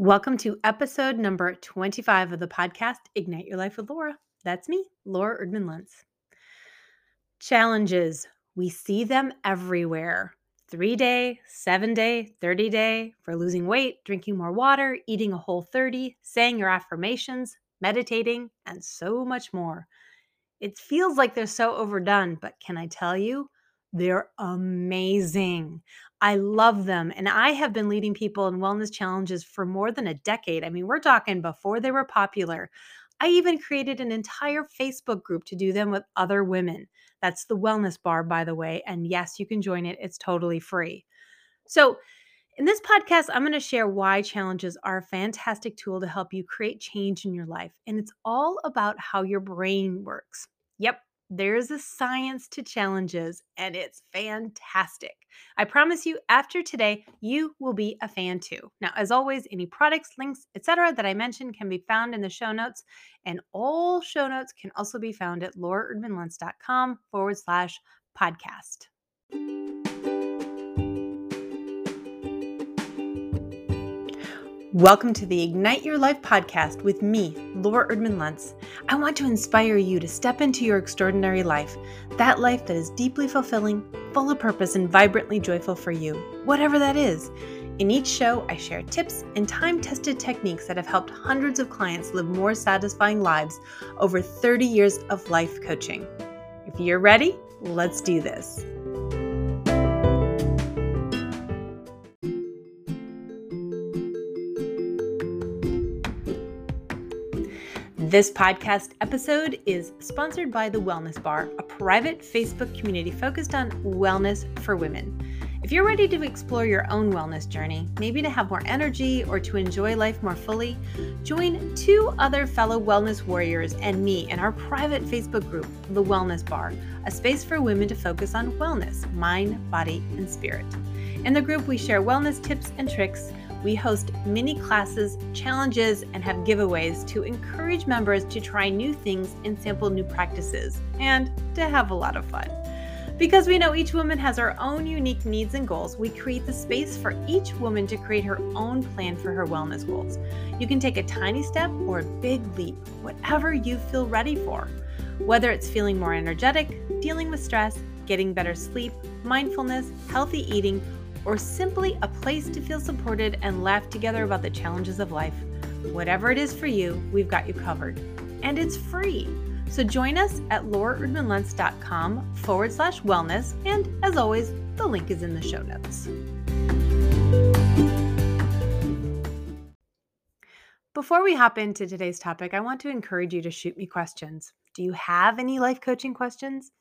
Welcome to episode number 25 of the podcast Ignite Your Life with Laura. That's me, Laura Erdman Luntz. Challenges. We see them everywhere. Three day, seven day, 30 day for losing weight, drinking more water, eating a whole 30, saying your affirmations, meditating, and so much more. It feels like they're so overdone, but can I tell you? They're amazing. I love them. And I have been leading people in wellness challenges for more than a decade. I mean, we're talking before they were popular. I even created an entire Facebook group to do them with other women. That's the Wellness Bar, by the way. And yes, you can join it, it's totally free. So, in this podcast, I'm going to share why challenges are a fantastic tool to help you create change in your life. And it's all about how your brain works. Yep, there's a science to challenges, and it's fantastic. I promise you, after today, you will be a fan too. Now, as always, any products, links, etc., that I mentioned can be found in the show notes, and all show notes can also be found at lauraerdmanluntz.com forward slash podcast. Welcome to the Ignite Your Life podcast with me, Laura Erdman Luntz. I want to inspire you to step into your extraordinary life, that life that is deeply fulfilling, full of purpose, and vibrantly joyful for you, whatever that is. In each show, I share tips and time tested techniques that have helped hundreds of clients live more satisfying lives over 30 years of life coaching. If you're ready, let's do this. This podcast episode is sponsored by The Wellness Bar, a private Facebook community focused on wellness for women. If you're ready to explore your own wellness journey, maybe to have more energy or to enjoy life more fully, join two other fellow wellness warriors and me in our private Facebook group, The Wellness Bar, a space for women to focus on wellness, mind, body, and spirit. In the group, we share wellness tips and tricks we host mini classes, challenges, and have giveaways to encourage members to try new things and sample new practices, and to have a lot of fun. Because we know each woman has her own unique needs and goals, we create the space for each woman to create her own plan for her wellness goals. You can take a tiny step or a big leap, whatever you feel ready for. Whether it's feeling more energetic, dealing with stress, getting better sleep, mindfulness, healthy eating, or simply a place to feel supported and laugh together about the challenges of life. Whatever it is for you, we've got you covered. And it's free. So join us at lauraerdmanluntz.com forward slash wellness. And as always, the link is in the show notes. Before we hop into today's topic, I want to encourage you to shoot me questions. Do you have any life coaching questions?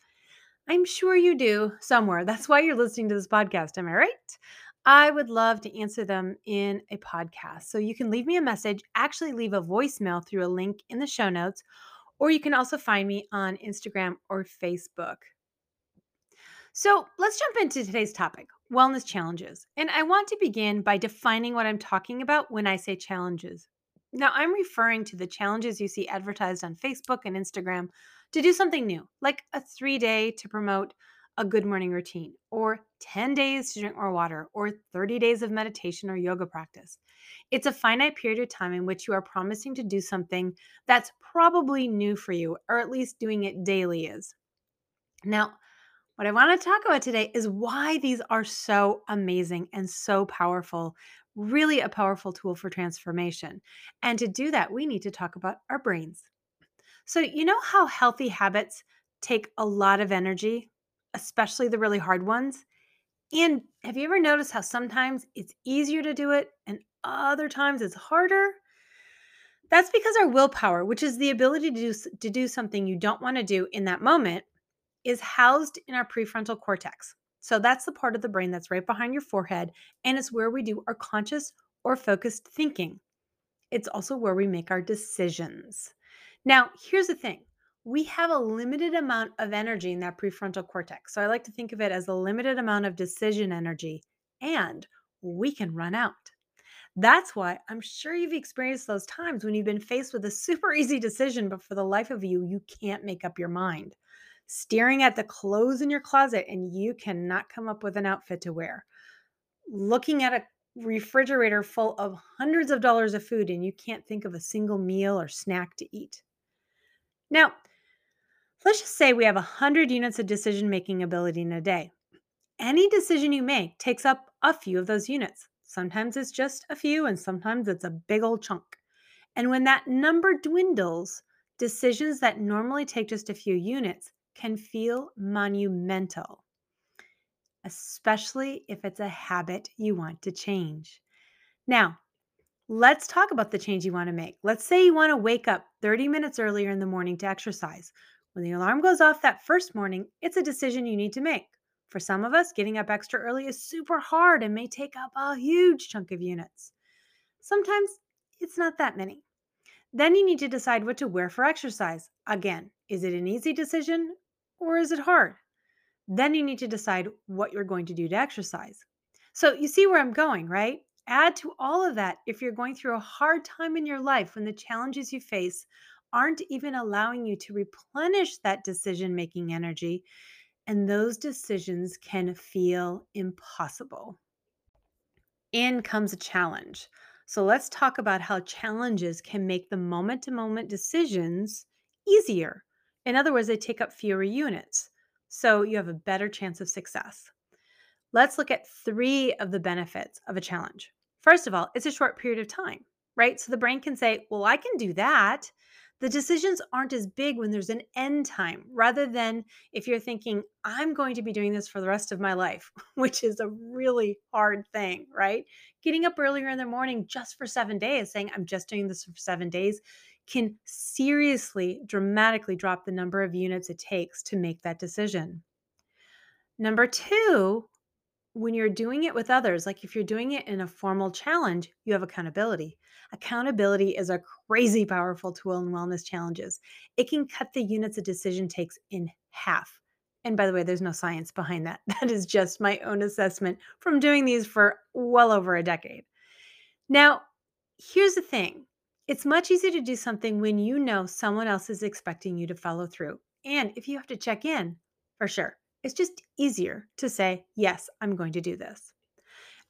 I'm sure you do somewhere. That's why you're listening to this podcast. Am I right? I would love to answer them in a podcast. So you can leave me a message, actually, leave a voicemail through a link in the show notes, or you can also find me on Instagram or Facebook. So let's jump into today's topic wellness challenges. And I want to begin by defining what I'm talking about when I say challenges. Now, I'm referring to the challenges you see advertised on Facebook and Instagram to do something new, like a three day to promote a good morning routine, or 10 days to drink more water, or 30 days of meditation or yoga practice. It's a finite period of time in which you are promising to do something that's probably new for you, or at least doing it daily is. Now, what I want to talk about today is why these are so amazing and so powerful, really a powerful tool for transformation. And to do that, we need to talk about our brains. So, you know how healthy habits take a lot of energy, especially the really hard ones? And have you ever noticed how sometimes it's easier to do it and other times it's harder? That's because our willpower, which is the ability to do, to do something you don't want to do in that moment, is housed in our prefrontal cortex. So that's the part of the brain that's right behind your forehead, and it's where we do our conscious or focused thinking. It's also where we make our decisions. Now, here's the thing we have a limited amount of energy in that prefrontal cortex. So I like to think of it as a limited amount of decision energy, and we can run out. That's why I'm sure you've experienced those times when you've been faced with a super easy decision, but for the life of you, you can't make up your mind. Staring at the clothes in your closet and you cannot come up with an outfit to wear. Looking at a refrigerator full of hundreds of dollars of food and you can't think of a single meal or snack to eat. Now, let's just say we have 100 units of decision making ability in a day. Any decision you make takes up a few of those units. Sometimes it's just a few, and sometimes it's a big old chunk. And when that number dwindles, decisions that normally take just a few units can feel monumental especially if it's a habit you want to change. Now, let's talk about the change you want to make. Let's say you want to wake up 30 minutes earlier in the morning to exercise. When the alarm goes off that first morning, it's a decision you need to make. For some of us, getting up extra early is super hard and may take up a huge chunk of units. Sometimes it's not that many. Then you need to decide what to wear for exercise. Again, is it an easy decision or is it hard? Then you need to decide what you're going to do to exercise. So you see where I'm going, right? Add to all of that if you're going through a hard time in your life when the challenges you face aren't even allowing you to replenish that decision making energy, and those decisions can feel impossible. In comes a challenge. So let's talk about how challenges can make the moment to moment decisions easier. In other words, they take up fewer units so you have a better chance of success. Let's look at three of the benefits of a challenge. First of all, it's a short period of time, right? So the brain can say, well, I can do that. The decisions aren't as big when there's an end time, rather than if you're thinking, I'm going to be doing this for the rest of my life, which is a really hard thing, right? Getting up earlier in the morning just for seven days, saying, I'm just doing this for seven days, can seriously, dramatically drop the number of units it takes to make that decision. Number two, when you're doing it with others, like if you're doing it in a formal challenge, you have accountability. Accountability is a crazy powerful tool in wellness challenges. It can cut the units a decision takes in half. And by the way, there's no science behind that. That is just my own assessment from doing these for well over a decade. Now, here's the thing it's much easier to do something when you know someone else is expecting you to follow through. And if you have to check in, for sure, it's just easier to say, Yes, I'm going to do this.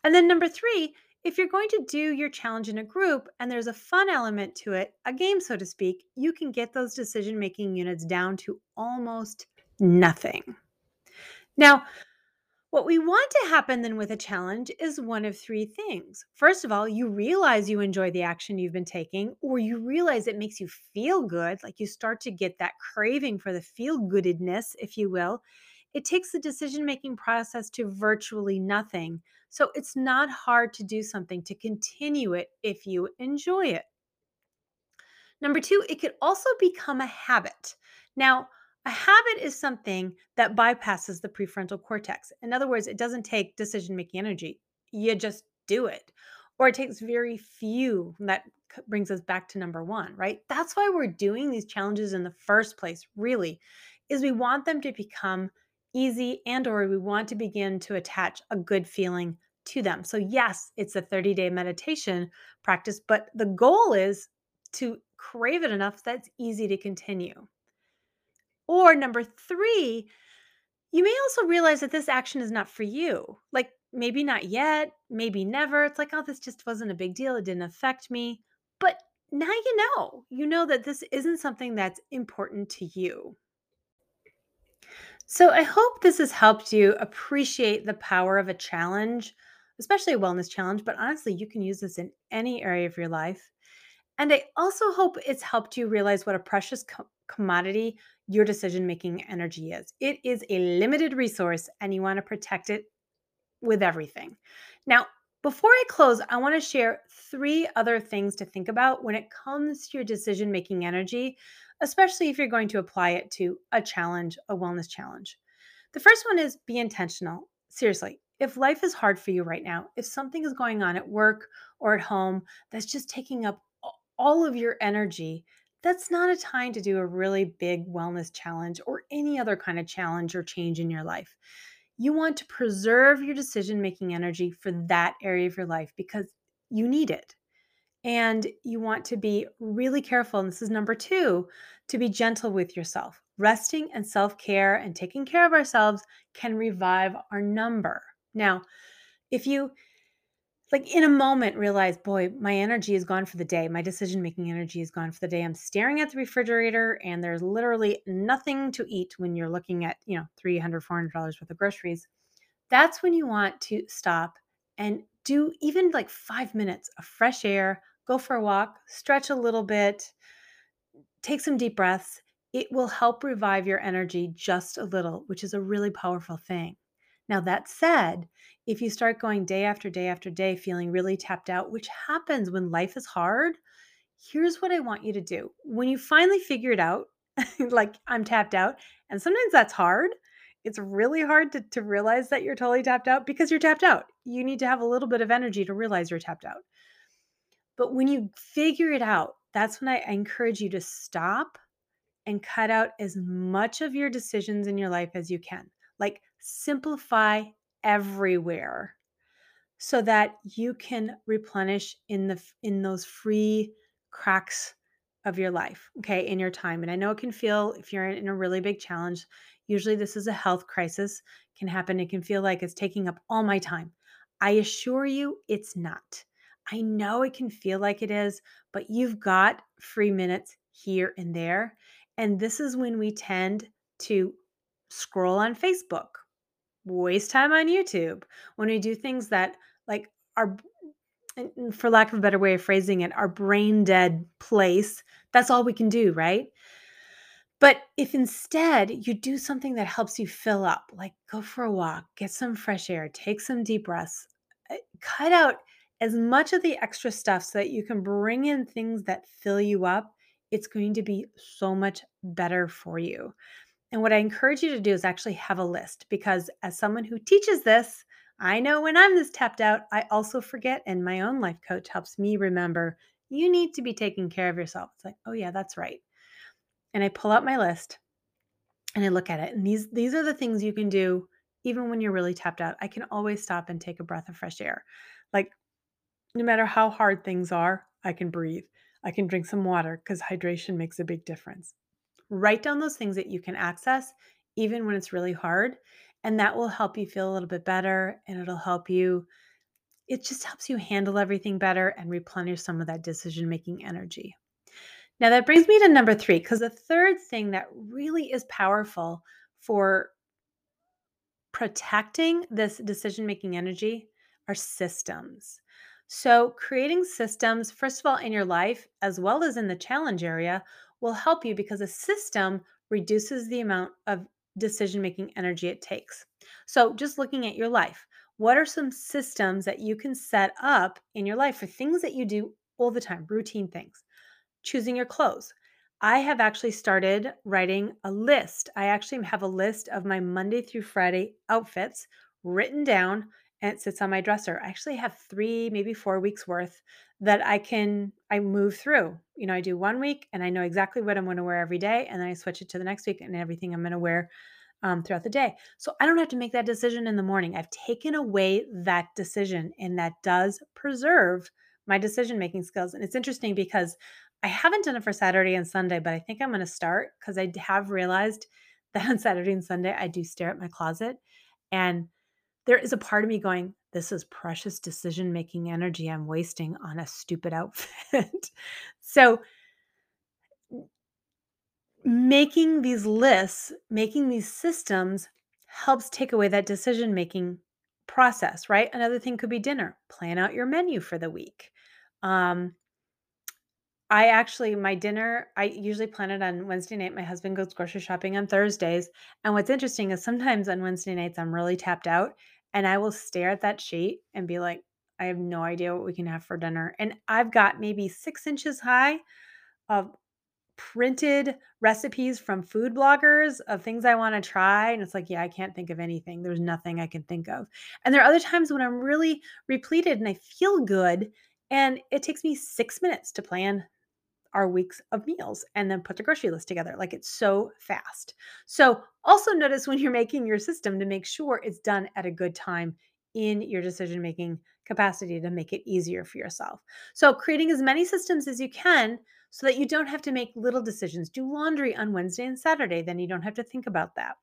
And then number three, if you're going to do your challenge in a group and there's a fun element to it, a game, so to speak, you can get those decision making units down to almost nothing. Now, what we want to happen then with a challenge is one of three things. First of all, you realize you enjoy the action you've been taking, or you realize it makes you feel good, like you start to get that craving for the feel goodedness, if you will. It takes the decision making process to virtually nothing. So it's not hard to do something to continue it if you enjoy it. Number two, it could also become a habit. Now, a habit is something that bypasses the prefrontal cortex. In other words, it doesn't take decision making energy. You just do it. Or it takes very few. That brings us back to number one, right? That's why we're doing these challenges in the first place, really, is we want them to become easy and or we want to begin to attach a good feeling to them. So yes, it's a 30-day meditation practice, but the goal is to crave it enough that's easy to continue. Or number three, you may also realize that this action is not for you. Like maybe not yet, maybe never. It's like, oh, this just wasn't a big deal. It didn't affect me. But now you know, you know that this isn't something that's important to you. So I hope this has helped you appreciate the power of a challenge, especially a wellness challenge. But honestly, you can use this in any area of your life. And I also hope it's helped you realize what a precious co- commodity your decision making energy is. It is a limited resource and you want to protect it with everything. Now, before I close, I want to share three other things to think about when it comes to your decision making energy, especially if you're going to apply it to a challenge, a wellness challenge. The first one is be intentional. Seriously, if life is hard for you right now, if something is going on at work or at home that's just taking up all of your energy, that's not a time to do a really big wellness challenge or any other kind of challenge or change in your life. You want to preserve your decision making energy for that area of your life because you need it. And you want to be really careful. And this is number two to be gentle with yourself. Resting and self care and taking care of ourselves can revive our number. Now, if you like in a moment realize, boy, my energy is gone for the day. My decision making energy is gone for the day. I'm staring at the refrigerator and there's literally nothing to eat when you're looking at, you know, $300, 400 dollars worth of groceries. That's when you want to stop and do even like five minutes of fresh air, go for a walk, stretch a little bit, take some deep breaths. It will help revive your energy just a little, which is a really powerful thing. Now, that said, if you start going day after day after day feeling really tapped out, which happens when life is hard, here's what I want you to do. When you finally figure it out, like I'm tapped out, and sometimes that's hard. It's really hard to, to realize that you're totally tapped out because you're tapped out. You need to have a little bit of energy to realize you're tapped out. But when you figure it out, that's when I, encourage you to stop and cut out as much of your decisions in your life as you can. Like simplify everywhere so that you can replenish in the in those free cracks of your life okay in your time and i know it can feel if you're in a really big challenge usually this is a health crisis can happen it can feel like it's taking up all my time i assure you it's not i know it can feel like it is but you've got free minutes here and there and this is when we tend to scroll on facebook waste time on YouTube, when we do things that like are for lack of a better way of phrasing it, our brain dead place, that's all we can do, right? But if instead you do something that helps you fill up, like go for a walk, get some fresh air, take some deep breaths, eh, cut out as much of the extra stuff so that you can bring in things that fill you up, it's going to be so much better for you. And what I encourage you to do is actually have a list because as someone who teaches this, I know when I'm this tapped out, I also forget. And my own life coach helps me remember you need to be taking care of yourself. It's like, oh, yeah, that's right. And I pull out my list and I look at it. And these, these are the things you can do even when you're really tapped out. I can always stop and take a breath of fresh air. Like, no matter how hard things are, I can breathe. I can drink some water because hydration makes a big difference. Write down those things that you can access, even when it's really hard. And that will help you feel a little bit better and it'll help you. It just helps you handle everything better and replenish some of that decision making energy. Now, that brings me to number three, because the third thing that really is powerful for protecting this decision making energy are systems. So, creating systems, first of all, in your life, as well as in the challenge area, will help you because a system reduces the amount of decision making energy it takes. So, just looking at your life, what are some systems that you can set up in your life for things that you do all the time, routine things? Choosing your clothes. I have actually started writing a list. I actually have a list of my Monday through Friday outfits written down and it sits on my dresser. I actually have three, maybe four weeks worth that I can I move through. You know, I do one week and I know exactly what I'm going to wear every day, and then I switch it to the next week and everything I'm going to wear um, throughout the day. So I don't have to make that decision in the morning. I've taken away that decision, and that does preserve my decision making skills. And it's interesting because I haven't done it for Saturday and Sunday, but I think I'm going to start because I have realized that on Saturday and Sunday I do stare at my closet and there is a part of me going, this is precious decision making energy I'm wasting on a stupid outfit. so, making these lists, making these systems helps take away that decision making process, right? Another thing could be dinner. Plan out your menu for the week. Um, I actually, my dinner, I usually plan it on Wednesday night. My husband goes grocery shopping on Thursdays. And what's interesting is sometimes on Wednesday nights, I'm really tapped out and I will stare at that sheet and be like, I have no idea what we can have for dinner. And I've got maybe six inches high of printed recipes from food bloggers of things I want to try. And it's like, yeah, I can't think of anything. There's nothing I can think of. And there are other times when I'm really repleted and I feel good. And it takes me six minutes to plan our weeks of meals and then put the grocery list together. Like it's so fast. So also notice when you're making your system to make sure it's done at a good time in your decision making capacity to make it easier for yourself. So creating as many systems as you can so that you don't have to make little decisions. Do laundry on Wednesday and Saturday, then you don't have to think about that.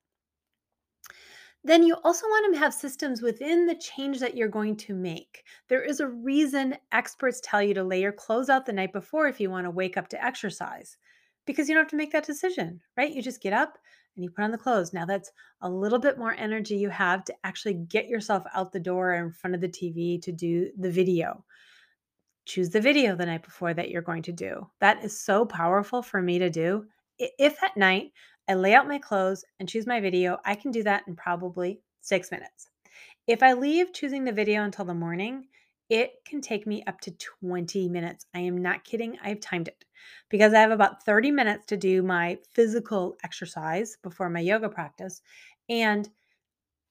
Then you also want to have systems within the change that you're going to make. There is a reason experts tell you to lay your clothes out the night before if you want to wake up to exercise, because you don't have to make that decision, right? You just get up and you put on the clothes. Now, that's a little bit more energy you have to actually get yourself out the door in front of the TV to do the video. Choose the video the night before that you're going to do. That is so powerful for me to do. If at night I lay out my clothes and choose my video. I can do that in probably six minutes. If I leave choosing the video until the morning, it can take me up to 20 minutes. I am not kidding. I've timed it because I have about 30 minutes to do my physical exercise before my yoga practice. And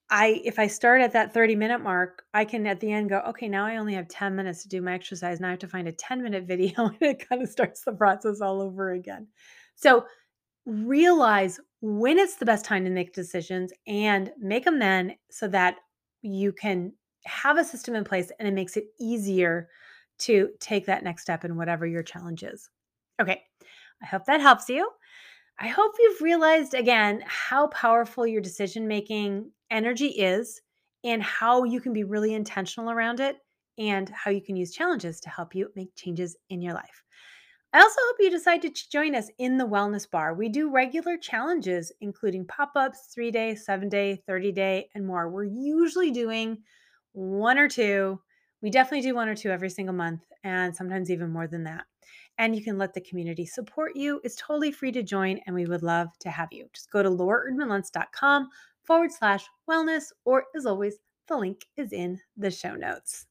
I if I start at that 30 minute mark, I can at the end go, okay, now I only have 10 minutes to do my exercise. Now I have to find a 10 minute video and it kind of starts the process all over again. So realize when it's the best time to make decisions and make them then so that you can have a system in place and it makes it easier to take that next step in whatever your challenge is. Okay, I hope that helps you. I hope you've realized again how powerful your decision making energy is and how you can be really intentional around it and how you can use challenges to help you make changes in your life. I also hope you decide to join us in the Wellness Bar. We do regular challenges, including pop ups, three day, seven day, 30 day, and more. We're usually doing one or two. We definitely do one or two every single month, and sometimes even more than that. And you can let the community support you. It's totally free to join, and we would love to have you. Just go to lauraerdmanluntz.com forward slash wellness, or as always, the link is in the show notes.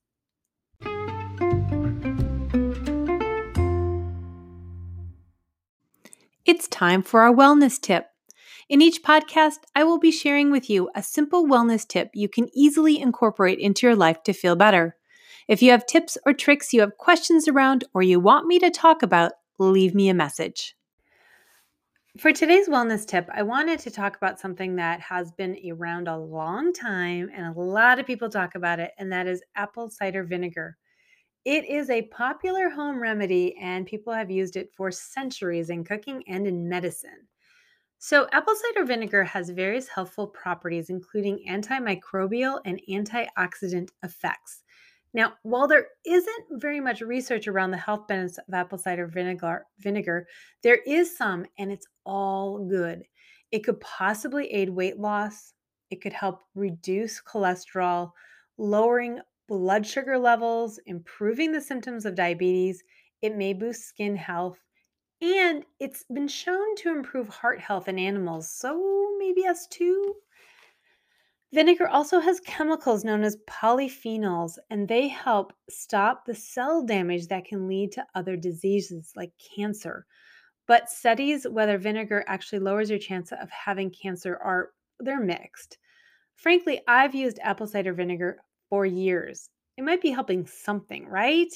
It's time for our wellness tip. In each podcast, I will be sharing with you a simple wellness tip you can easily incorporate into your life to feel better. If you have tips or tricks you have questions around or you want me to talk about, leave me a message. For today's wellness tip, I wanted to talk about something that has been around a long time and a lot of people talk about it, and that is apple cider vinegar. It is a popular home remedy, and people have used it for centuries in cooking and in medicine. So, apple cider vinegar has various healthful properties, including antimicrobial and antioxidant effects. Now, while there isn't very much research around the health benefits of apple cider vinegar, vinegar, there is some, and it's all good. It could possibly aid weight loss. It could help reduce cholesterol, lowering blood sugar levels, improving the symptoms of diabetes. It may boost skin health, and it's been shown to improve heart health in animals. So maybe us too. Vinegar also has chemicals known as polyphenols, and they help stop the cell damage that can lead to other diseases like cancer. But studies whether vinegar actually lowers your chance of having cancer are they're mixed. Frankly, I've used apple cider vinegar for years. It might be helping something, right?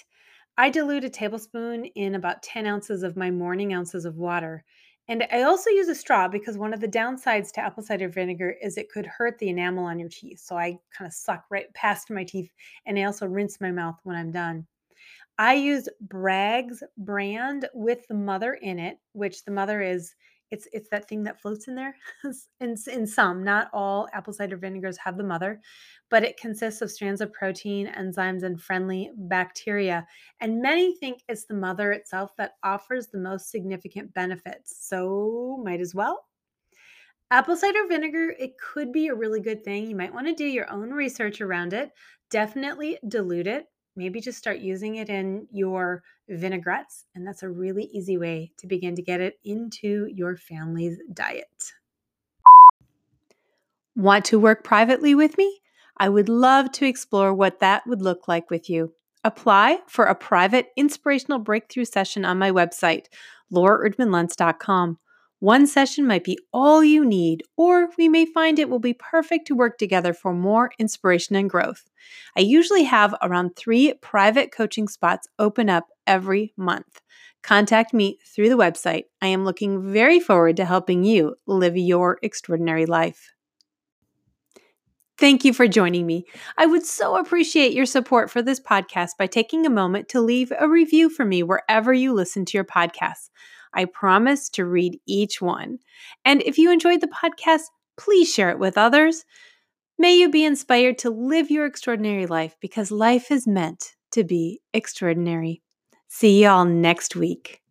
I dilute a tablespoon in about 10 ounces of my morning ounces of water. And I also use a straw because one of the downsides to apple cider vinegar is it could hurt the enamel on your teeth. So I kind of suck right past my teeth and I also rinse my mouth when I'm done. I use Bragg's brand with the mother in it, which the mother is it's it's that thing that floats in there. in, in some, not all apple cider vinegars have the mother, but it consists of strands of protein, enzymes, and friendly bacteria. And many think it's the mother itself that offers the most significant benefits. So might as well. Apple cider vinegar, it could be a really good thing. You might want to do your own research around it. Definitely dilute it maybe just start using it in your vinaigrettes. And that's a really easy way to begin to get it into your family's diet. Want to work privately with me? I would love to explore what that would look like with you. Apply for a private inspirational breakthrough session on my website, lauraerdmanluntz.com. One session might be all you need, or we may find it will be perfect to work together for more inspiration and growth. I usually have around three private coaching spots open up every month. Contact me through the website. I am looking very forward to helping you live your extraordinary life. Thank you for joining me. I would so appreciate your support for this podcast by taking a moment to leave a review for me wherever you listen to your podcasts. I promise to read each one. And if you enjoyed the podcast, please share it with others. May you be inspired to live your extraordinary life because life is meant to be extraordinary. See y'all next week.